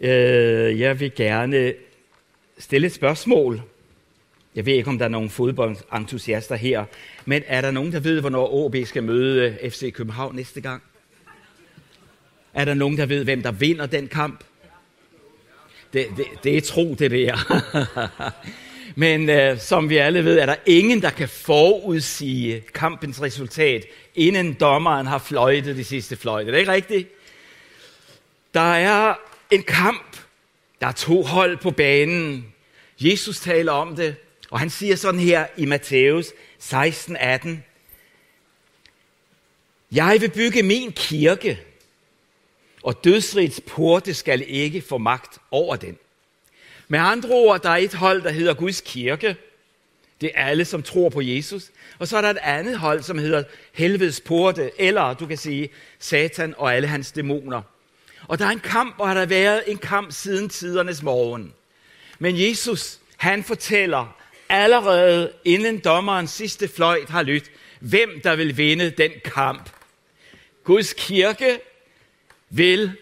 Øh, jeg vil gerne stille et spørgsmål. Jeg ved ikke, om der er nogen fodboldentusiaster her, men er der nogen, der ved, hvornår OB skal møde øh, FC København næste gang? Er der nogen, der ved, hvem der vinder den kamp? Det, det, det er tro, det der. Men øh, som vi alle ved, er der ingen, der kan forudsige kampens resultat, inden dommeren har fløjtet de sidste fløjte. Det er ikke rigtigt? Der er en kamp. Der er to hold på banen. Jesus taler om det, og han siger sådan her i Matthæus 16, 18. Jeg vil bygge min kirke, og dødsrigets porte skal ikke få magt over den. Med andre ord, der er et hold, der hedder Guds kirke. Det er alle, som tror på Jesus. Og så er der et andet hold, som hedder helvedes porte, eller du kan sige Satan og alle hans dæmoner. Og der er en kamp, og har der været en kamp siden tidernes morgen. Men Jesus, han fortæller allerede inden dommerens sidste fløjt har lyttet, hvem der vil vinde den kamp. Guds kirke vil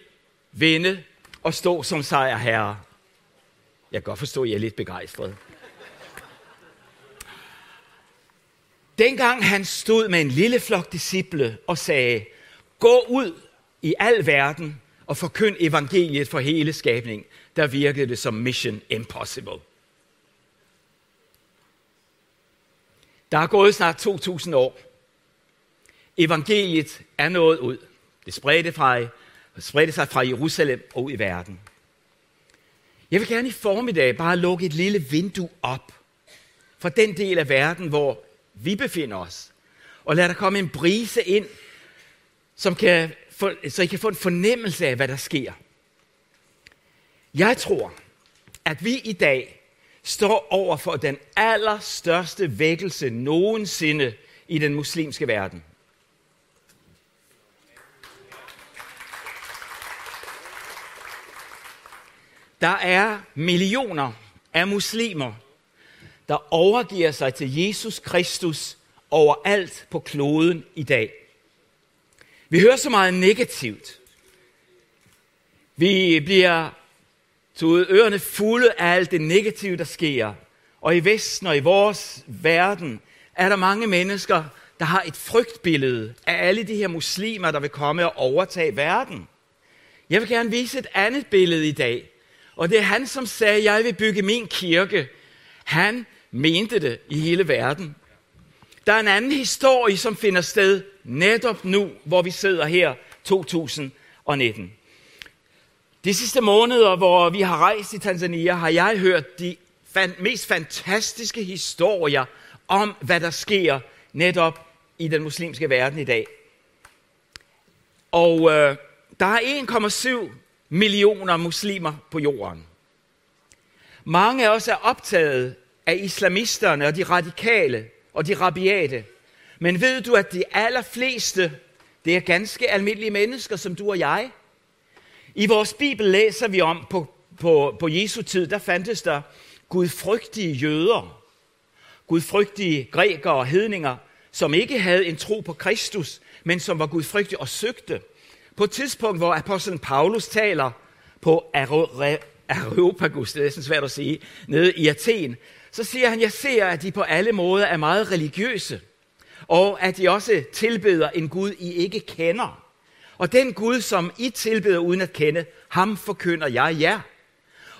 vinde og stå som sejrherre. Jeg kan godt forstå, at I er lidt begejstret. Dengang han stod med en lille flok disciple og sagde, gå ud i al verden og forkynd evangeliet for hele skabningen, der virkede det som mission impossible. Der er gået snart 2000 år. Evangeliet er nået ud. Det spredte, fra, spredte sig fra Jerusalem og ud i verden. Jeg vil gerne i formiddag bare lukke et lille vindue op for den del af verden, hvor vi befinder os. Og lad der komme en brise ind, som kan for, så I kan få en fornemmelse af, hvad der sker. Jeg tror, at vi i dag står over for den allerstørste vækkelse nogensinde i den muslimske verden. Der er millioner af muslimer, der overgiver sig til Jesus Kristus overalt på kloden i dag. Vi hører så meget negativt. Vi bliver til ørerne fulde af alt det negative, der sker. Og i Vesten og i vores verden er der mange mennesker, der har et frygtbillede af alle de her muslimer, der vil komme og overtage verden. Jeg vil gerne vise et andet billede i dag, og det er han, som sagde, jeg vil bygge min kirke. Han mente det i hele verden. Der er en anden historie, som finder sted netop nu, hvor vi sidder her 2019. De sidste måneder, hvor vi har rejst i Tanzania, har jeg hørt de fan, mest fantastiske historier om, hvad der sker netop i den muslimske verden i dag. Og øh, der er 1,7 millioner muslimer på jorden. Mange af os er optaget af islamisterne og de radikale og de rabiate. Men ved du, at de allerfleste, det er ganske almindelige mennesker, som du og jeg. I vores bibel læser vi om, på, på, på Jesu tid, der fandtes der gudfrygtige jøder, gudfrygtige grækere og hedninger, som ikke havde en tro på Kristus, men som var gudfrygtige og søgte. På et tidspunkt, hvor apostlen Paulus taler på Areopagus, det er sådan svært at sige, nede i Athen, så siger han, jeg ser, at de på alle måder er meget religiøse, og at I også tilbeder en Gud, I ikke kender. Og den Gud, som I tilbeder uden at kende, ham forkynder jeg jer.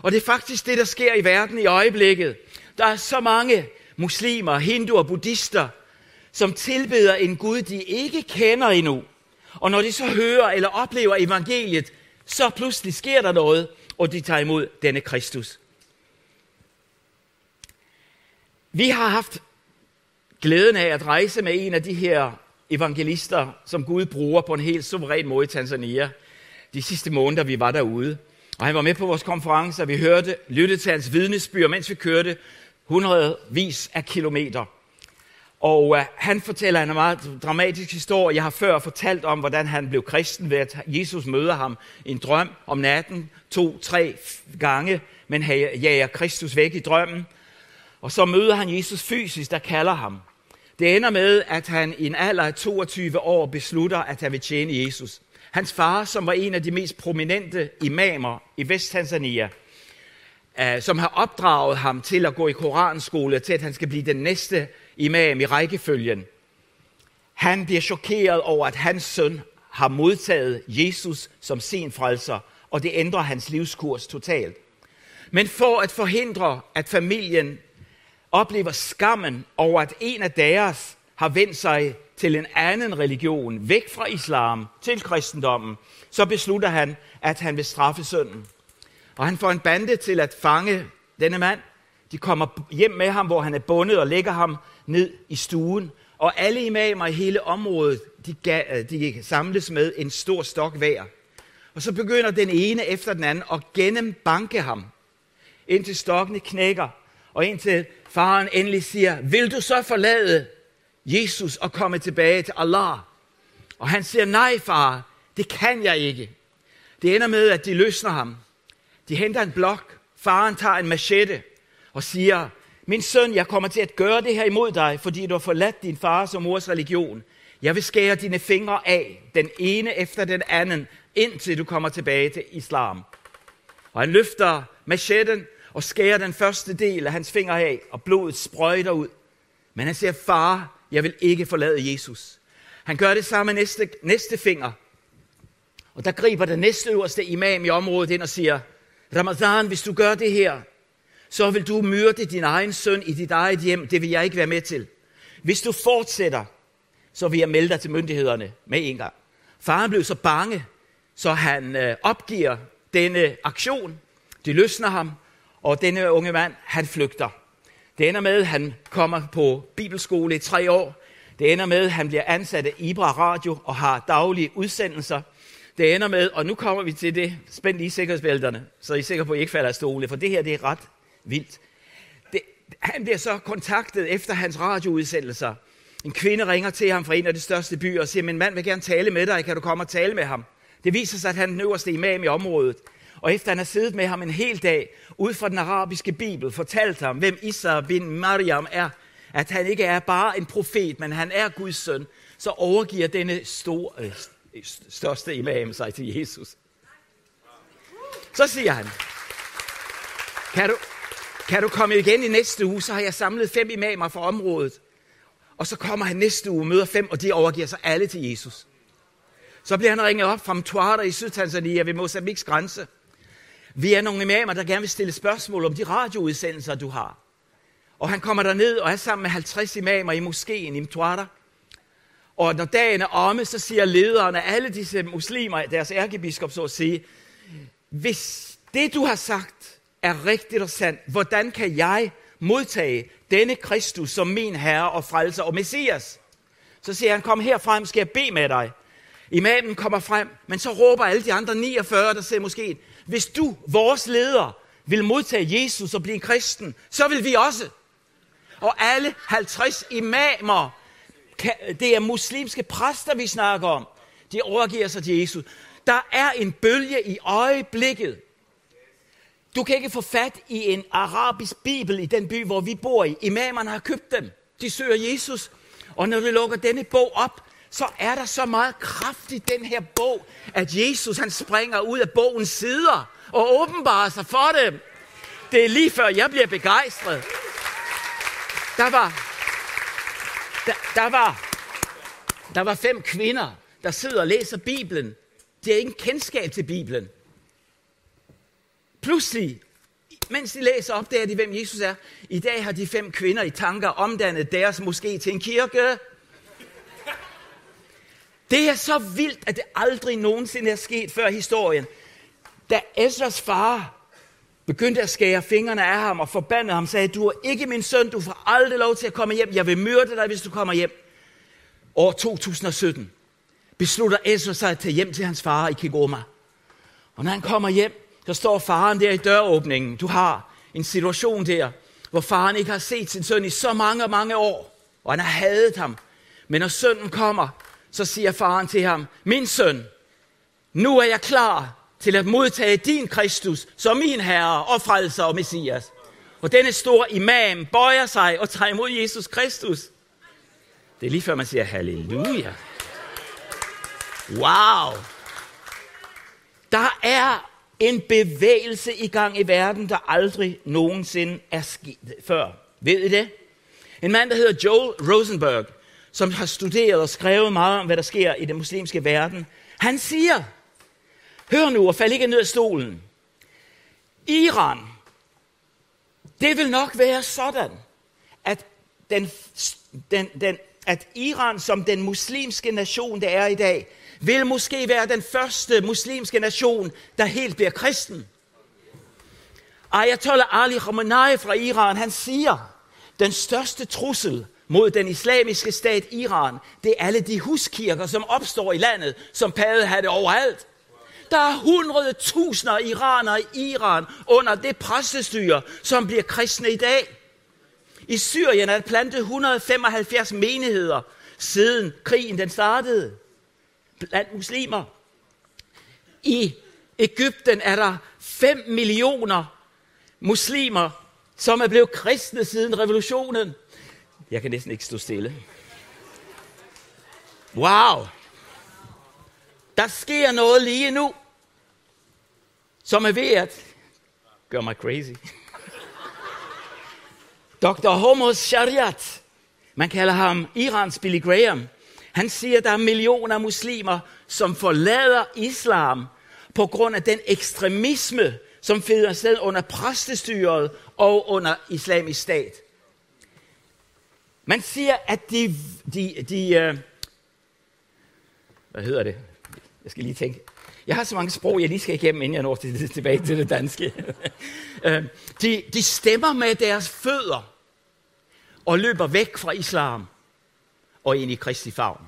Og det er faktisk det, der sker i verden i øjeblikket. Der er så mange muslimer, hinduer, buddhister, som tilbeder en Gud, de ikke kender endnu. Og når de så hører eller oplever evangeliet, så pludselig sker der noget, og de tager imod denne Kristus. Vi har haft glæden af at rejse med en af de her evangelister, som Gud bruger på en helt suveræn måde i Tanzania, de sidste måneder, vi var derude. Og han var med på vores konference, og vi hørte, lyttede til hans vidnesbyrd, mens vi kørte hundredvis af kilometer. Og uh, han fortæller en meget dramatisk historie. Jeg har før fortalt om, hvordan han blev kristen ved, at Jesus møder ham i en drøm om natten, to, tre gange, men jager Kristus væk i drømmen. Og så møder han Jesus fysisk, der kalder ham. Det ender med, at han i en alder af 22 år beslutter, at han vil tjene Jesus. Hans far, som var en af de mest prominente imamer i Vest-Tanzania, øh, som har opdraget ham til at gå i koranskole, til at han skal blive den næste imam i rækkefølgen. Han bliver chokeret over, at hans søn har modtaget Jesus som sin frelser, og det ændrer hans livskurs totalt. Men for at forhindre, at familien oplever skammen over, at en af deres har vendt sig til en anden religion, væk fra islam til kristendommen, så beslutter han, at han vil straffe sønnen. Og han får en bande til at fange denne mand. De kommer hjem med ham, hvor han er bundet, og lægger ham ned i stuen. Og alle imamer i hele området, de, øh, de samles med en stor stok hver. Og så begynder den ene efter den anden at gennembanke ham, indtil stokkene knækker, og indtil faren endelig siger, vil du så forlade Jesus og komme tilbage til Allah? Og han siger, nej far, det kan jeg ikke. Det ender med, at de løsner ham. De henter en blok. Faren tager en machete og siger, min søn, jeg kommer til at gøre det her imod dig, fordi du har forladt din fars og mors religion. Jeg vil skære dine fingre af, den ene efter den anden, indtil du kommer tilbage til islam. Og han løfter machetten og skærer den første del af hans finger af, og blodet sprøjter ud. Men han siger, far, jeg vil ikke forlade Jesus. Han gør det samme med næste, næste finger. Og der griber den næste øverste imam i området ind og siger, Ramadan, hvis du gør det her, så vil du myrde din egen søn i dit eget hjem. Det vil jeg ikke være med til. Hvis du fortsætter, så vil jeg melde dig til myndighederne med en gang. Faren blev så bange, så han øh, opgiver denne aktion. De løsner ham, og denne unge mand, han flygter. Det ender med, at han kommer på bibelskole i tre år. Det ender med, at han bliver ansat af Ibra Radio og har daglige udsendelser. Det ender med, og nu kommer vi til det, spænd lige sikkerhedsbælterne, så I er sikre på, at I ikke falder af stole, for det her det er ret vildt. Det, han bliver så kontaktet efter hans radioudsendelser. En kvinde ringer til ham fra en af de største byer og siger, min mand vil gerne tale med dig, kan du komme og tale med ham? Det viser sig, at han er den øverste imam i området. Og efter han har siddet med ham en hel dag, ud fra den arabiske bibel, fortalt ham, hvem Isa bin Mariam er, at han ikke er bare en profet, men han er Guds søn, så overgiver denne store, øh, største imam sig til Jesus. Så siger han, kan du, kan du komme igen i næste uge, så har jeg samlet fem imamer fra området. Og så kommer han næste uge, møder fem, og de overgiver sig alle til Jesus. Så bliver han ringet op fra Mtwara i Sydtanzania ved Mozambiks grænse. Vi er nogle imamer, der gerne vil stille spørgsmål om de radioudsendelser, du har. Og han kommer der ned og er sammen med 50 imamer i moskeen i Mtwara. Og når dagen er omme, så siger lederen af alle disse muslimer, deres ærkebiskop så at sige, hvis det du har sagt er rigtigt og sandt, hvordan kan jeg modtage denne Kristus som min herre og frelser og messias? Så siger han, kom her frem, skal jeg bede med dig. Imamen kommer frem, men så råber alle de andre 49, der ser måske, hvis du, vores leder, vil modtage Jesus og blive en kristen, så vil vi også. Og alle 50 imamer, det er muslimske præster, vi snakker om, de overgiver sig til Jesus. Der er en bølge i øjeblikket. Du kan ikke få fat i en arabisk bibel i den by, hvor vi bor i. Imamerne har købt dem. De søger Jesus. Og når vi lukker denne bog op, så er der så meget kraft i den her bog, at Jesus han springer ud af bogens sider og åbenbarer sig for dem. Det er lige før jeg bliver begejstret. Der var, der, der var, der var fem kvinder, der sidder og læser Bibelen. De har ingen kendskab til Bibelen. Pludselig, mens de læser, opdager de, hvem Jesus er. I dag har de fem kvinder i tanker omdannet deres måske til en kirke. Det er så vildt, at det aldrig nogensinde er sket før i historien. Da Esras far begyndte at skære fingrene af ham og forbandede ham, sagde, du er ikke min søn, du får aldrig lov til at komme hjem. Jeg vil myrde dig, hvis du kommer hjem. År 2017 beslutter Ezra sig at tage hjem til hans far i Kigoma. Og når han kommer hjem, så står faren der i døråbningen. Du har en situation der, hvor faren ikke har set sin søn i så mange, mange år, og han har hadet ham. Men når sønnen kommer, så siger faren til ham, min søn, nu er jeg klar til at modtage din Kristus som min herre og frelser og messias. Og denne store imam bøjer sig og tager imod Jesus Kristus. Det er lige før man siger halleluja. Wow. Der er en bevægelse i gang i verden, der aldrig nogensinde er sket før. Ved I det? En mand, der hedder Joel Rosenberg, som har studeret og skrevet meget om, hvad der sker i den muslimske verden, han siger, hør nu og fald ikke ned af stolen. Iran, det vil nok være sådan, at, den, den, den, at Iran som den muslimske nation, der er i dag, vil måske være den første muslimske nation, der helt bliver kristen. Ayatollah Ali Khamenei fra Iran, han siger, den største trussel mod den islamiske stat Iran, det er alle de huskirker, som opstår i landet, som det overalt. Der er hundrede tusinder iranere i Iran under det præstestyre, som bliver kristne i dag. I Syrien er der plantet 175 menigheder, siden krigen den startede blandt muslimer. I Ægypten er der 5 millioner muslimer, som er blevet kristne siden revolutionen. Jeg kan næsten ikke stå stille. Wow! Der sker noget lige nu, som er ved at gøre mig crazy. Dr. Homos Shariat, man kalder ham Irans Billy Graham, han siger, at der er millioner af muslimer, som forlader islam på grund af den ekstremisme, som finder sted under præstestyret og under islamisk stat. Man siger, at de, de, de øh, hvad hedder det? Jeg skal lige tænke. Jeg har så mange sprog, jeg lige skal igennem, inden jeg når til, tilbage til det danske. Øh, de, de stemmer med deres fødder og løber væk fra islam og ind i Kristi favn.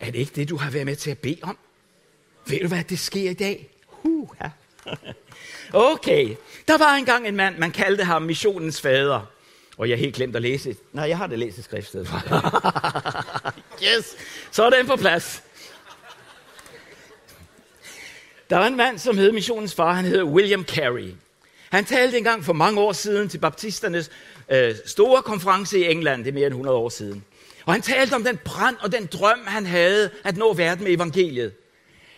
Er det ikke det, du har været med til at bede om? Ved du, hvad det sker i dag? Uh, ja. Okay, der var engang en mand, man kaldte ham missionens fader. Og jeg har helt glemt at læse. Nej, jeg har det læst i skriftsted. yes, så er den på plads. Der var en mand, som hed missionens far. Han hed William Carey. Han talte engang for mange år siden til baptisternes øh, store konference i England. Det er mere end 100 år siden. Og han talte om den brand og den drøm, han havde at nå verden med evangeliet.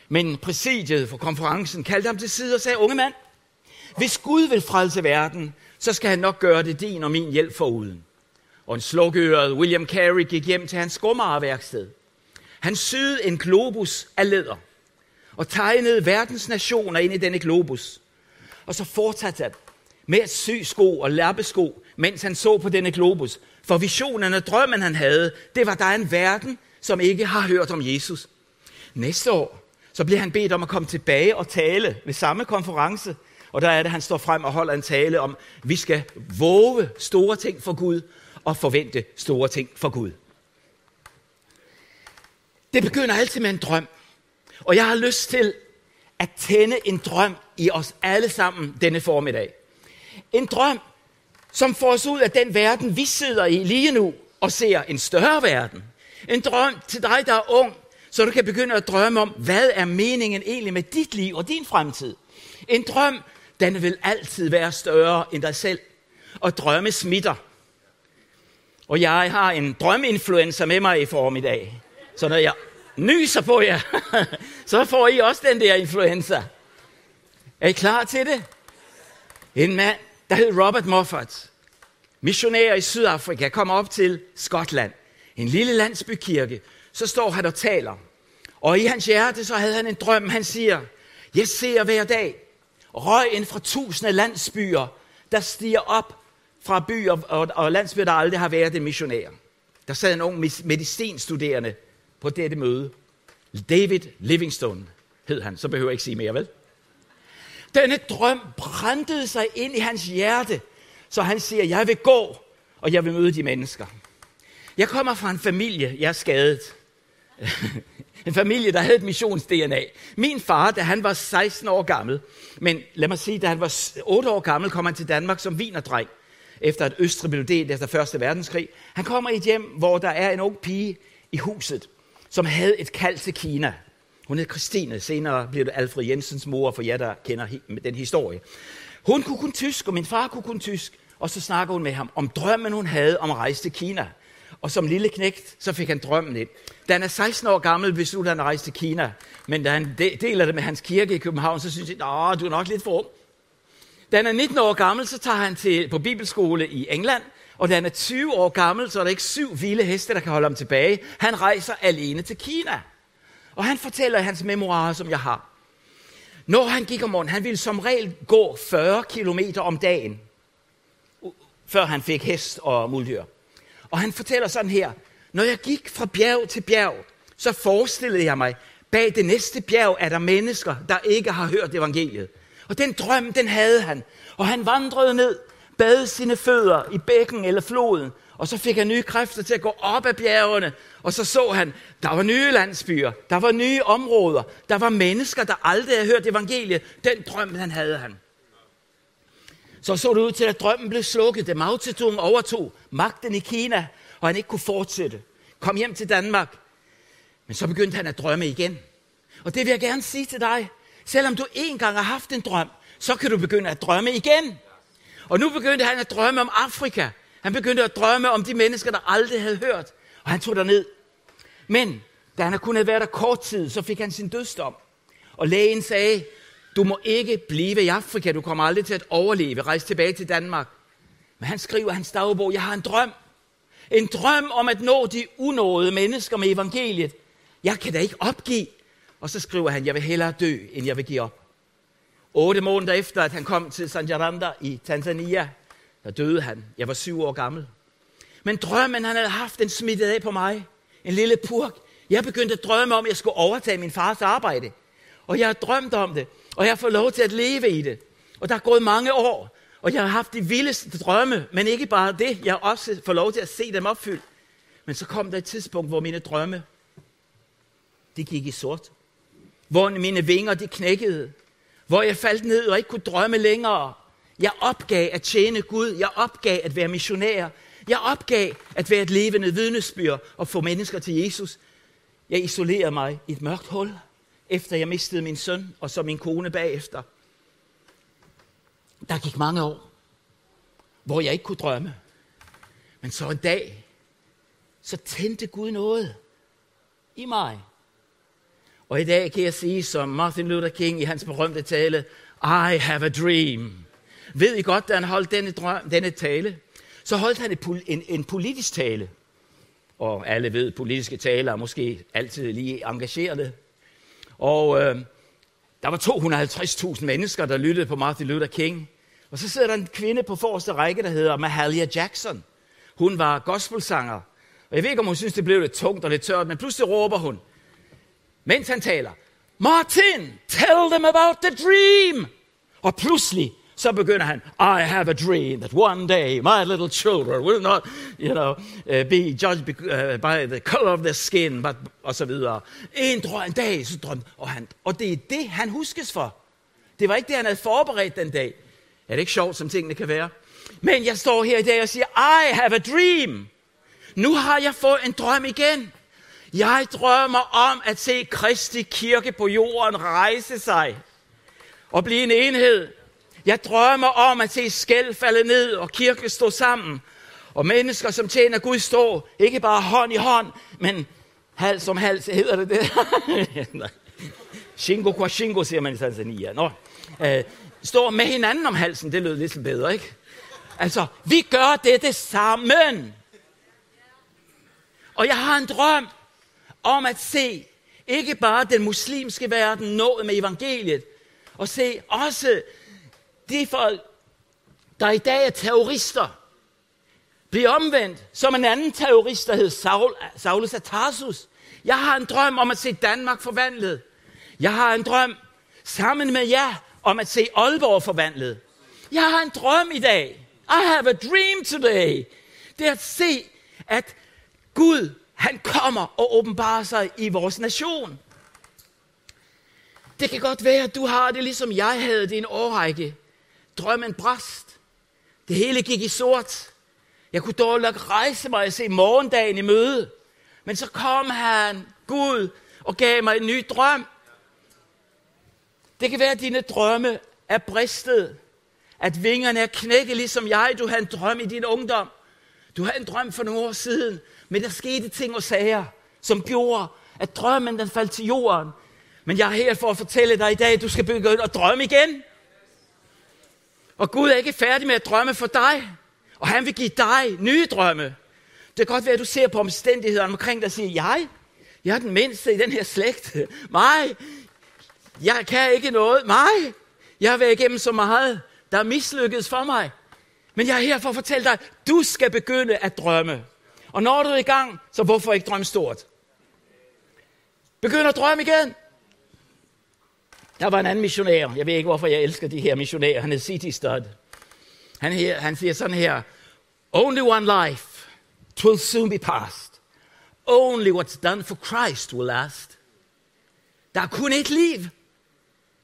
Men præsidiet for konferencen kaldte ham til side og sagde, unge mand, hvis Gud vil frelse verden, så skal han nok gøre det din og min hjælp foruden. Og en slukøret William Carey gik hjem til hans skomarværksted. Han syede en globus af læder og tegnede verdens nationer ind i denne globus. Og så fortsatte han med at sy sko og lappesko, mens han så på denne globus. For visionen og drømmen, han havde, det var, der er en verden, som ikke har hørt om Jesus. Næste år, så bliver han bedt om at komme tilbage og tale ved samme konference. Og der er det, han står frem og holder en tale om, at vi skal våge store ting for Gud og forvente store ting for Gud. Det begynder altid med en drøm. Og jeg har lyst til at tænde en drøm i os alle sammen denne formiddag. En drøm, som får os ud af den verden, vi sidder i lige nu, og ser en større verden. En drøm til dig, der er ung, så du kan begynde at drømme om, hvad er meningen egentlig med dit liv og din fremtid. En drøm, den vil altid være større end dig selv. Og drømme smitter. Og jeg har en drømmeinfluencer med mig i formiddag. Så når jeg nyser på jer, så får I også den der influenza. Er I klar til det? En mand, der hed Robert Moffat, missionær i Sydafrika, kommer op til Skotland, en lille landsbykirke, så står han og taler. Og i hans hjerte, så havde han en drøm. Han siger, jeg ser hver dag røgen fra tusinde landsbyer, der stiger op fra byer og, og landsbyer, der aldrig har været en missionær. Der sad en ung medicinstuderende på dette møde. David Livingstone hed han, så behøver jeg ikke sige mere, vel? Denne drøm brændte sig ind i hans hjerte, så han siger, jeg vil gå, og jeg vil møde de mennesker. Jeg kommer fra en familie, jeg er skadet. en familie, der havde et missions-DNA. Min far, da han var 16 år gammel, men lad mig sige, da han var 8 år gammel, kom han til Danmark som vinerdreng, efter at Østrig blev delt efter 1. verdenskrig. Han kommer i et hjem, hvor der er en ung pige i huset, som havde et kald til Kina. Hun hed Christine. Senere blev det Alfred Jensens mor, for jer, der kender den historie. Hun kunne kun tysk, og min far kunne kun tysk. Og så snakker hun med ham om drømmen, hun havde om at rejse til Kina. Og som lille knægt, så fik han drømmen ind. Da han er 16 år gammel, beslutter han at rejse til Kina. Men da han deler det med hans kirke i København, så synes han, at du er nok lidt for ung. Da han er 19 år gammel, så tager han til, på bibelskole i England. Og da han er 20 år gammel, så er der ikke syv vilde heste, der kan holde ham tilbage. Han rejser alene til Kina. Og han fortæller i hans memoarer, som jeg har. Når han gik om morgenen, han ville som regel gå 40 km om dagen, før han fik hest og muldyr. Og han fortæller sådan her, når jeg gik fra bjerg til bjerg, så forestillede jeg mig, bag det næste bjerg er der mennesker, der ikke har hørt evangeliet. Og den drøm, den havde han. Og han vandrede ned, bad sine fødder i bækken eller floden, og så fik han nye kræfter til at gå op ad bjergene, og så så han, der var nye landsbyer, der var nye områder, der var mennesker, der aldrig havde hørt evangeliet. Den drøm, han havde han. Så så det ud til, at drømmen blev slukket, da Mao Zedong overtog magten i Kina, og han ikke kunne fortsætte. Kom hjem til Danmark. Men så begyndte han at drømme igen. Og det vil jeg gerne sige til dig. Selvom du en gang har haft en drøm, så kan du begynde at drømme igen. Og nu begyndte han at drømme om Afrika. Han begyndte at drømme om de mennesker, der aldrig havde hørt. Og han tog der ned. Men da han kun havde været der kort tid, så fik han sin dødsdom. Og lægen sagde, du må ikke blive i Afrika, du kommer aldrig til at overleve, rejse tilbage til Danmark. Men han skriver hans dagbog, jeg har en drøm. En drøm om at nå de unåede mennesker med evangeliet. Jeg kan da ikke opgive. Og så skriver han, jeg vil hellere dø, end jeg vil give op. Otte måneder efter, at han kom til Sanjaranda i Tanzania, der døde han. Jeg var syv år gammel. Men drømmen, han havde haft, den smittede af på mig. En lille purk. Jeg begyndte at drømme om, at jeg skulle overtage min fars arbejde. Og jeg har drømt om det. Og jeg får lov til at leve i det. Og der er gået mange år. Og jeg har haft de vildeste drømme. Men ikke bare det. Jeg har også fået lov til at se dem opfyldt. Men så kom der et tidspunkt, hvor mine drømme, de gik i sort. Hvor mine vinger, de knækkede. Hvor jeg faldt ned og ikke kunne drømme længere. Jeg opgav at tjene Gud. Jeg opgav at være missionær. Jeg opgav at være et levende vidnesbyrd og få mennesker til Jesus. Jeg isolerede mig i et mørkt hul, efter jeg mistede min søn og så min kone bagefter. Der gik mange år, hvor jeg ikke kunne drømme. Men så en dag, så tændte Gud noget i mig. Og i dag kan jeg sige, som Martin Luther King i hans berømte tale, I have a dream. Ved I godt, da han holdt denne, drøm, denne tale, så holdt han en, en, en politisk tale. Og alle ved, politiske taler er måske altid lige engagerende. Og øh, der var 250.000 mennesker, der lyttede på Martin Luther King. Og så sidder der en kvinde på forreste række, der hedder Mahalia Jackson. Hun var gospelsanger. Og jeg ved ikke, om hun synes, det blev lidt tungt og lidt tørt, men pludselig råber hun, mens han taler, Martin, tell them about the dream. Og pludselig så begynder han, I have a dream that one day my little children will not, you know, uh, be judged uh, by the color of their skin, but, og så videre. En, drøm, en dag, så drøm, og, han, og det er det, han huskes for. Det var ikke det, han havde forberedt den dag. Er det ikke sjovt, som tingene kan være? Men jeg står her i dag og siger, I have a dream. Nu har jeg fået en drøm igen. Jeg drømmer om at se Kristi kirke på jorden rejse sig og blive en enhed. Jeg drømmer om at se skæld falde ned og kirke stå sammen. Og mennesker, som tjener Gud, stå ikke bare hånd i hånd, men hals om hals, hedder det det? Shingo kwa shingo, siger man i Tanzania. Nå, øh, stå med hinanden om halsen, det lød lidt bedre, ikke? Altså, vi gør det sammen. Og jeg har en drøm om at se ikke bare den muslimske verden nået med evangeliet, og se også de folk, der i dag er terrorister, bliver omvendt som en anden terrorist, der hed Saul, Saulus af Tarsus. Jeg har en drøm om at se Danmark forvandlet. Jeg har en drøm sammen med jer om at se Aalborg forvandlet. Jeg har en drøm i dag. I have a dream today. Det er at se, at Gud, han kommer og åbenbarer sig i vores nation. Det kan godt være, at du har det, ligesom jeg havde det en årrække. Drømmen brast. Det hele gik i sort. Jeg kunne dårligt rejse mig og se morgendagen i møde. Men så kom han, Gud, og gav mig en ny drøm. Det kan være, at dine drømme er bristet. At vingerne er knækket, ligesom jeg. Du havde en drøm i din ungdom. Du havde en drøm for nogle år siden, Men der skete ting og sager, som gjorde, at drømmen den faldt til jorden. Men jeg er her for at fortælle dig i dag, at du skal begynde at drømme igen. Og Gud er ikke færdig med at drømme for dig. Og han vil give dig nye drømme. Det kan godt være, at du ser på omstændighederne omkring dig og siger, jeg, jeg er den mindste i den her slægt. Mig, jeg kan ikke noget. Mig, jeg har været igennem så meget, der er mislykkedes for mig. Men jeg er her for at fortælle dig, du skal begynde at drømme. Og når du er i gang, så hvorfor ikke drømme stort? Begynd at drømme igen. Der var en anden missionær. Jeg ved ikke, hvorfor jeg elsker de her missionærer. Han er City Stud. Han, her, han siger sådan her. Only one life. Twill soon be past. Only what's done for Christ will last. Der er kun et liv.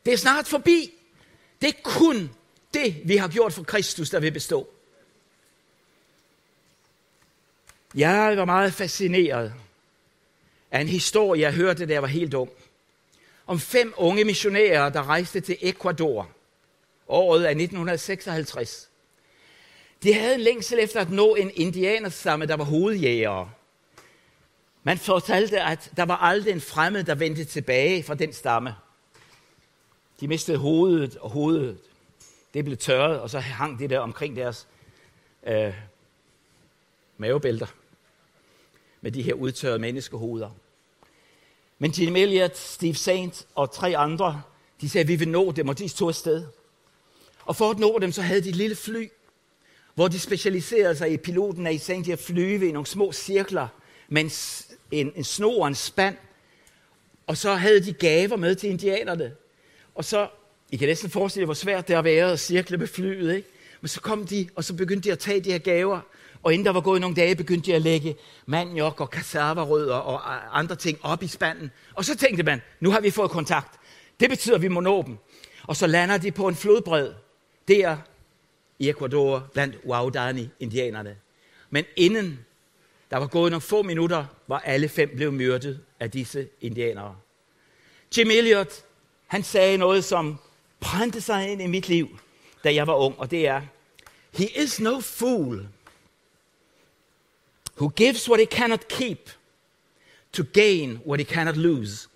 Det er snart forbi. Det er kun det, vi har gjort for Kristus, der vil bestå. Jeg var meget fascineret af en historie, jeg hørte, da jeg var helt ung. Om fem unge missionærer, der rejste til Ecuador. Året af 1956. De havde en længsel efter at nå en indianerstamme, der var hovedjægere. Man fortalte, at der var aldrig en fremmed, der vendte tilbage fra den stamme. De mistede hovedet, og hovedet det blev tørret, og så hang det der omkring deres øh, mavebælter med de her udtørrede menneskehoveder. Men Jim Elliot, Steve Saint og tre andre, de sagde, at vi vil nå dem, og de tog afsted. Og for at nå dem, så havde de et lille fly, hvor de specialiserede sig i piloten af i til at flyve i nogle små cirkler med en, en, en snor og en spand. Og så havde de gaver med til indianerne. Og så, I kan næsten forestille jer, hvor svært det har været at cirkle med flyet, ikke? Men så kom de, og så begyndte de at tage de her gaver. Og inden der var gået nogle dage, begyndte de at lægge maniok og kasservarødder og andre ting op i spanden. Og så tænkte man, nu har vi fået kontakt. Det betyder, at vi må nå dem. Og så lander de på en flodbred. Der i Ecuador blandt Waudani-indianerne. Men inden der var gået nogle få minutter, var alle fem blevet myrdet af disse indianere. Jim Elliot, han sagde noget, som brændte sig ind i mit liv, da jeg var ung, og det er, He is no fool who gives what he cannot keep to gain what he cannot lose.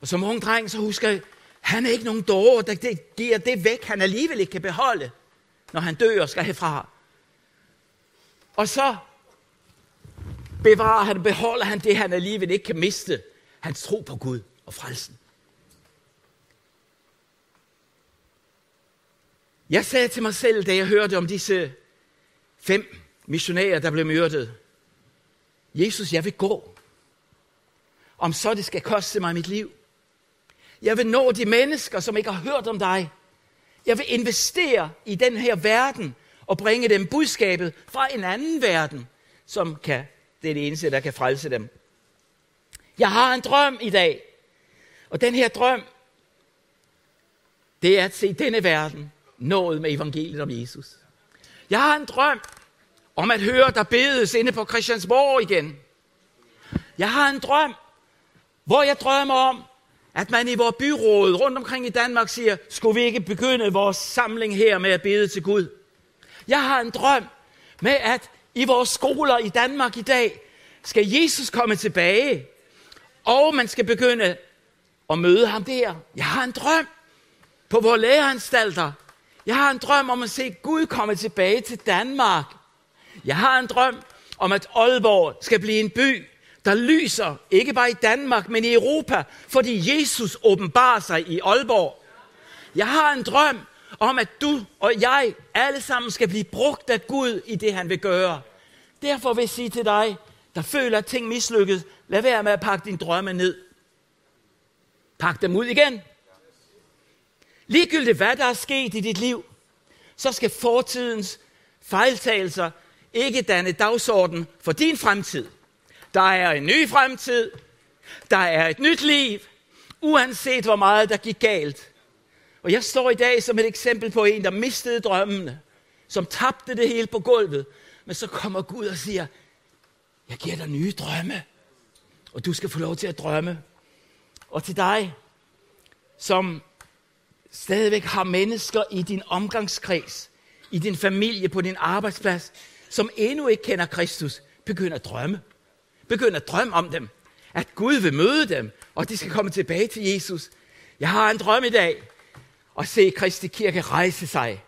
Og som ung dreng, så husker jeg, han er ikke nogen dårer, der giver det væk, han alligevel ikke kan beholde når han dør og skal herfra. Og så bevarer han, beholder han det, han alligevel ikke kan miste. Hans tro på Gud og frelsen. Jeg sagde til mig selv, da jeg hørte om disse fem missionærer, der blev myrdet. Jesus, jeg vil gå. Om så det skal koste mig mit liv. Jeg vil nå de mennesker, som ikke har hørt om dig. Jeg vil investere i den her verden og bringe dem budskabet fra en anden verden, som kan, det er det eneste, der kan frelse dem. Jeg har en drøm i dag, og den her drøm, det er at se denne verden nået med evangeliet om Jesus. Jeg har en drøm om at høre, der bedes inde på Christiansborg igen. Jeg har en drøm, hvor jeg drømmer om, at man i vores byråd rundt omkring i Danmark siger, skulle vi ikke begynde vores samling her med at bede til Gud? Jeg har en drøm med, at i vores skoler i Danmark i dag, skal Jesus komme tilbage, og man skal begynde at møde ham der. Jeg har en drøm på vores læreanstalter. Jeg har en drøm om at se Gud komme tilbage til Danmark. Jeg har en drøm om, at Aalborg skal blive en by, der lyser, ikke bare i Danmark, men i Europa, fordi Jesus åbenbarer sig i Aalborg. Jeg har en drøm om, at du og jeg alle sammen skal blive brugt af Gud i det, han vil gøre. Derfor vil jeg sige til dig, der føler, at ting mislykkes, lad være med at pakke dine drømme ned. Pak dem ud igen. Ligegyldigt hvad der er sket i dit liv, så skal fortidens fejltagelser ikke danne dagsorden for din fremtid. Der er en ny fremtid. Der er et nyt liv, uanset hvor meget der gik galt. Og jeg står i dag som et eksempel på en, der mistede drømmene, som tabte det hele på gulvet. Men så kommer Gud og siger, jeg giver dig nye drømme, og du skal få lov til at drømme. Og til dig, som stadigvæk har mennesker i din omgangskreds, i din familie, på din arbejdsplads, som endnu ikke kender Kristus, begynder at drømme. Begynder at drømme om dem. At Gud vil møde dem, og de skal komme tilbage til Jesus. Jeg har en drøm i dag, at se Kristi Kirke rejse sig.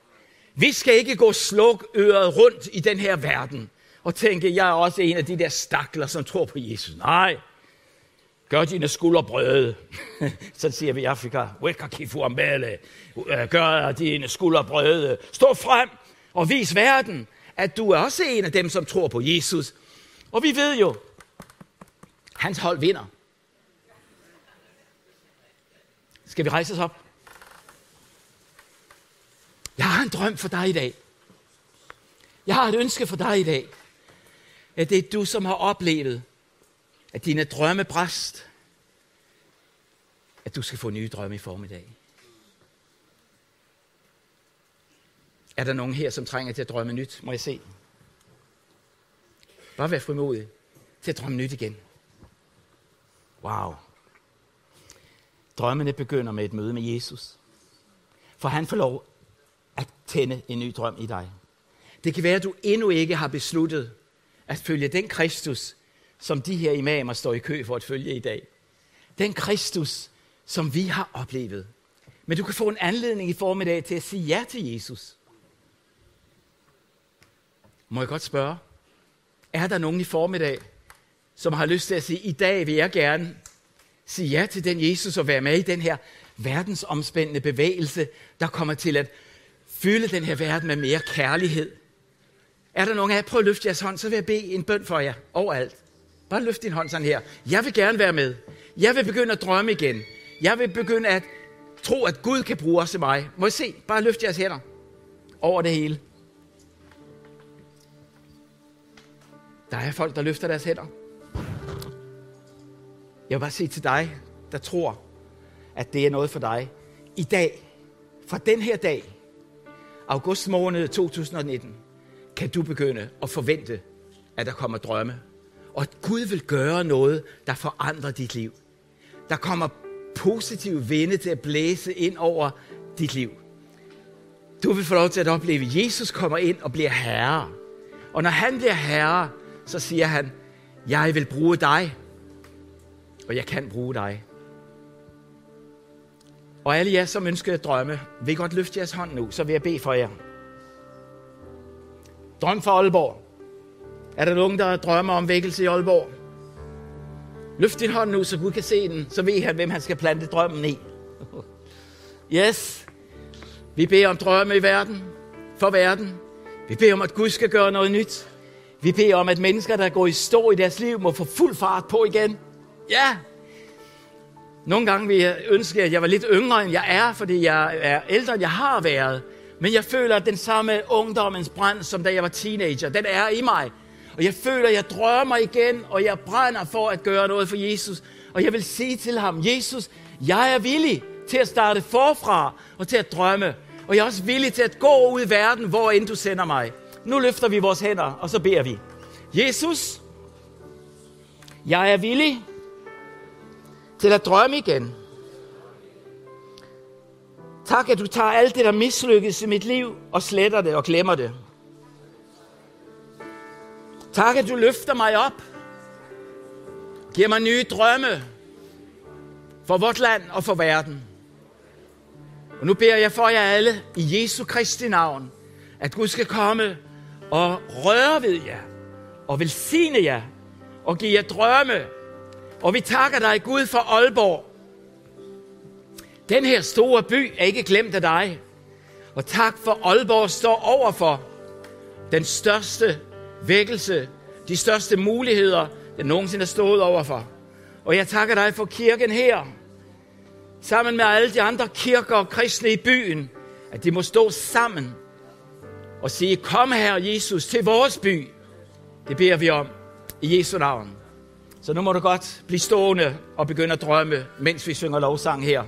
Vi skal ikke gå sluk øret rundt i den her verden og tænke, jeg er også en af de der stakler, som tror på Jesus. Nej, gør dine skuldre brede. Så siger vi i Afrika, weka kifu ambele. Øh, gør dine skuldre brede. Stå frem og vis verden, at du er også en af dem, som tror på Jesus. Og vi ved jo, hans hold vinder. Skal vi rejse os op? Jeg har en drøm for dig i dag. Jeg har et ønske for dig i dag. At det er du, som har oplevet, at dine drømme bræst. At du skal få nye drømme i formiddag. Er der nogen her, som trænger til at drømme nyt? Må jeg se? Bare vær frimodig til at drømme nyt igen. Wow. Drømmene begynder med et møde med Jesus. For han får lov at tænde en ny drøm i dig. Det kan være, at du endnu ikke har besluttet at følge den Kristus, som de her imamer står i kø for at følge i dag. Den Kristus, som vi har oplevet. Men du kan få en anledning i formiddag til at sige ja til Jesus. Må jeg godt spørge, er der nogen i formiddag, som har lyst til at sige, i dag vil jeg gerne sige ja til den Jesus og være med i den her verdensomspændende bevægelse, der kommer til at fylde den her verden med mere kærlighed. Er der nogen af jer, prøv at løfte jeres hånd, så vil jeg bede en bøn for jer overalt. Bare løft din hånd sådan her. Jeg vil gerne være med. Jeg vil begynde at drømme igen. Jeg vil begynde at tro, at Gud kan bruge os i mig. Må I se? Bare løft jeres hænder over det hele. Der er folk, der løfter deres hænder. Jeg vil bare sige til dig, der tror, at det er noget for dig. I dag, fra den her dag, august måned 2019, kan du begynde at forvente, at der kommer drømme. Og Gud vil gøre noget, der forandrer dit liv. Der kommer positive vinde til at blæse ind over dit liv. Du vil få lov til at opleve, at Jesus kommer ind og bliver herre. Og når han bliver herre, så siger han, jeg vil bruge dig, og jeg kan bruge dig. Og alle jer, som ønsker at drømme, vil godt løfte jeres hånd nu, så vil jeg bede for jer. Drøm for Aalborg. Er der nogen, der drømmer om vækkelse i Aalborg? Løft din hånd nu, så Gud kan se den. Så ved han, hvem han skal plante drømmen i. Yes. Vi beder om drømme i verden. For verden. Vi beder om, at Gud skal gøre noget nyt. Vi beder om, at mennesker, der går i stå i deres liv, må få fuld fart på igen. Ja. Nogle gange vil jeg ønske, at jeg var lidt yngre, end jeg er, fordi jeg er ældre, end jeg har været. Men jeg føler, at den samme ungdommens brand, som da jeg var teenager, den er i mig. Og jeg føler, jeg drømmer igen, og jeg brænder for at gøre noget for Jesus. Og jeg vil sige til ham, Jesus, jeg er villig til at starte forfra og til at drømme. Og jeg er også villig til at gå ud i verden, hvor end du sender mig. Nu løfter vi vores hænder, og så beder vi. Jesus, jeg er villig til at drømme igen. Tak, at du tager alt det, der mislykkes i mit liv, og sletter det og glemmer det. Tak, at du løfter mig op. Giver mig nye drømme for vort land og for verden. Og nu beder jeg for jer alle i Jesu Kristi navn, at Gud skal komme og røre ved jer, og velsigne jer, og give jer drømme. Og vi takker dig, Gud, for Aalborg. Den her store by er ikke glemt af dig. Og tak for Aalborg står overfor den største vækkelse, de største muligheder, jeg nogensinde har stået overfor. Og jeg takker dig for kirken her, sammen med alle de andre kirker og kristne i byen, at de må stå sammen og sige, kom her Jesus til vores by. Det beder vi om i Jesu navn. Så nu må du godt blive stående og begynde at drømme, mens vi synger lovsang her.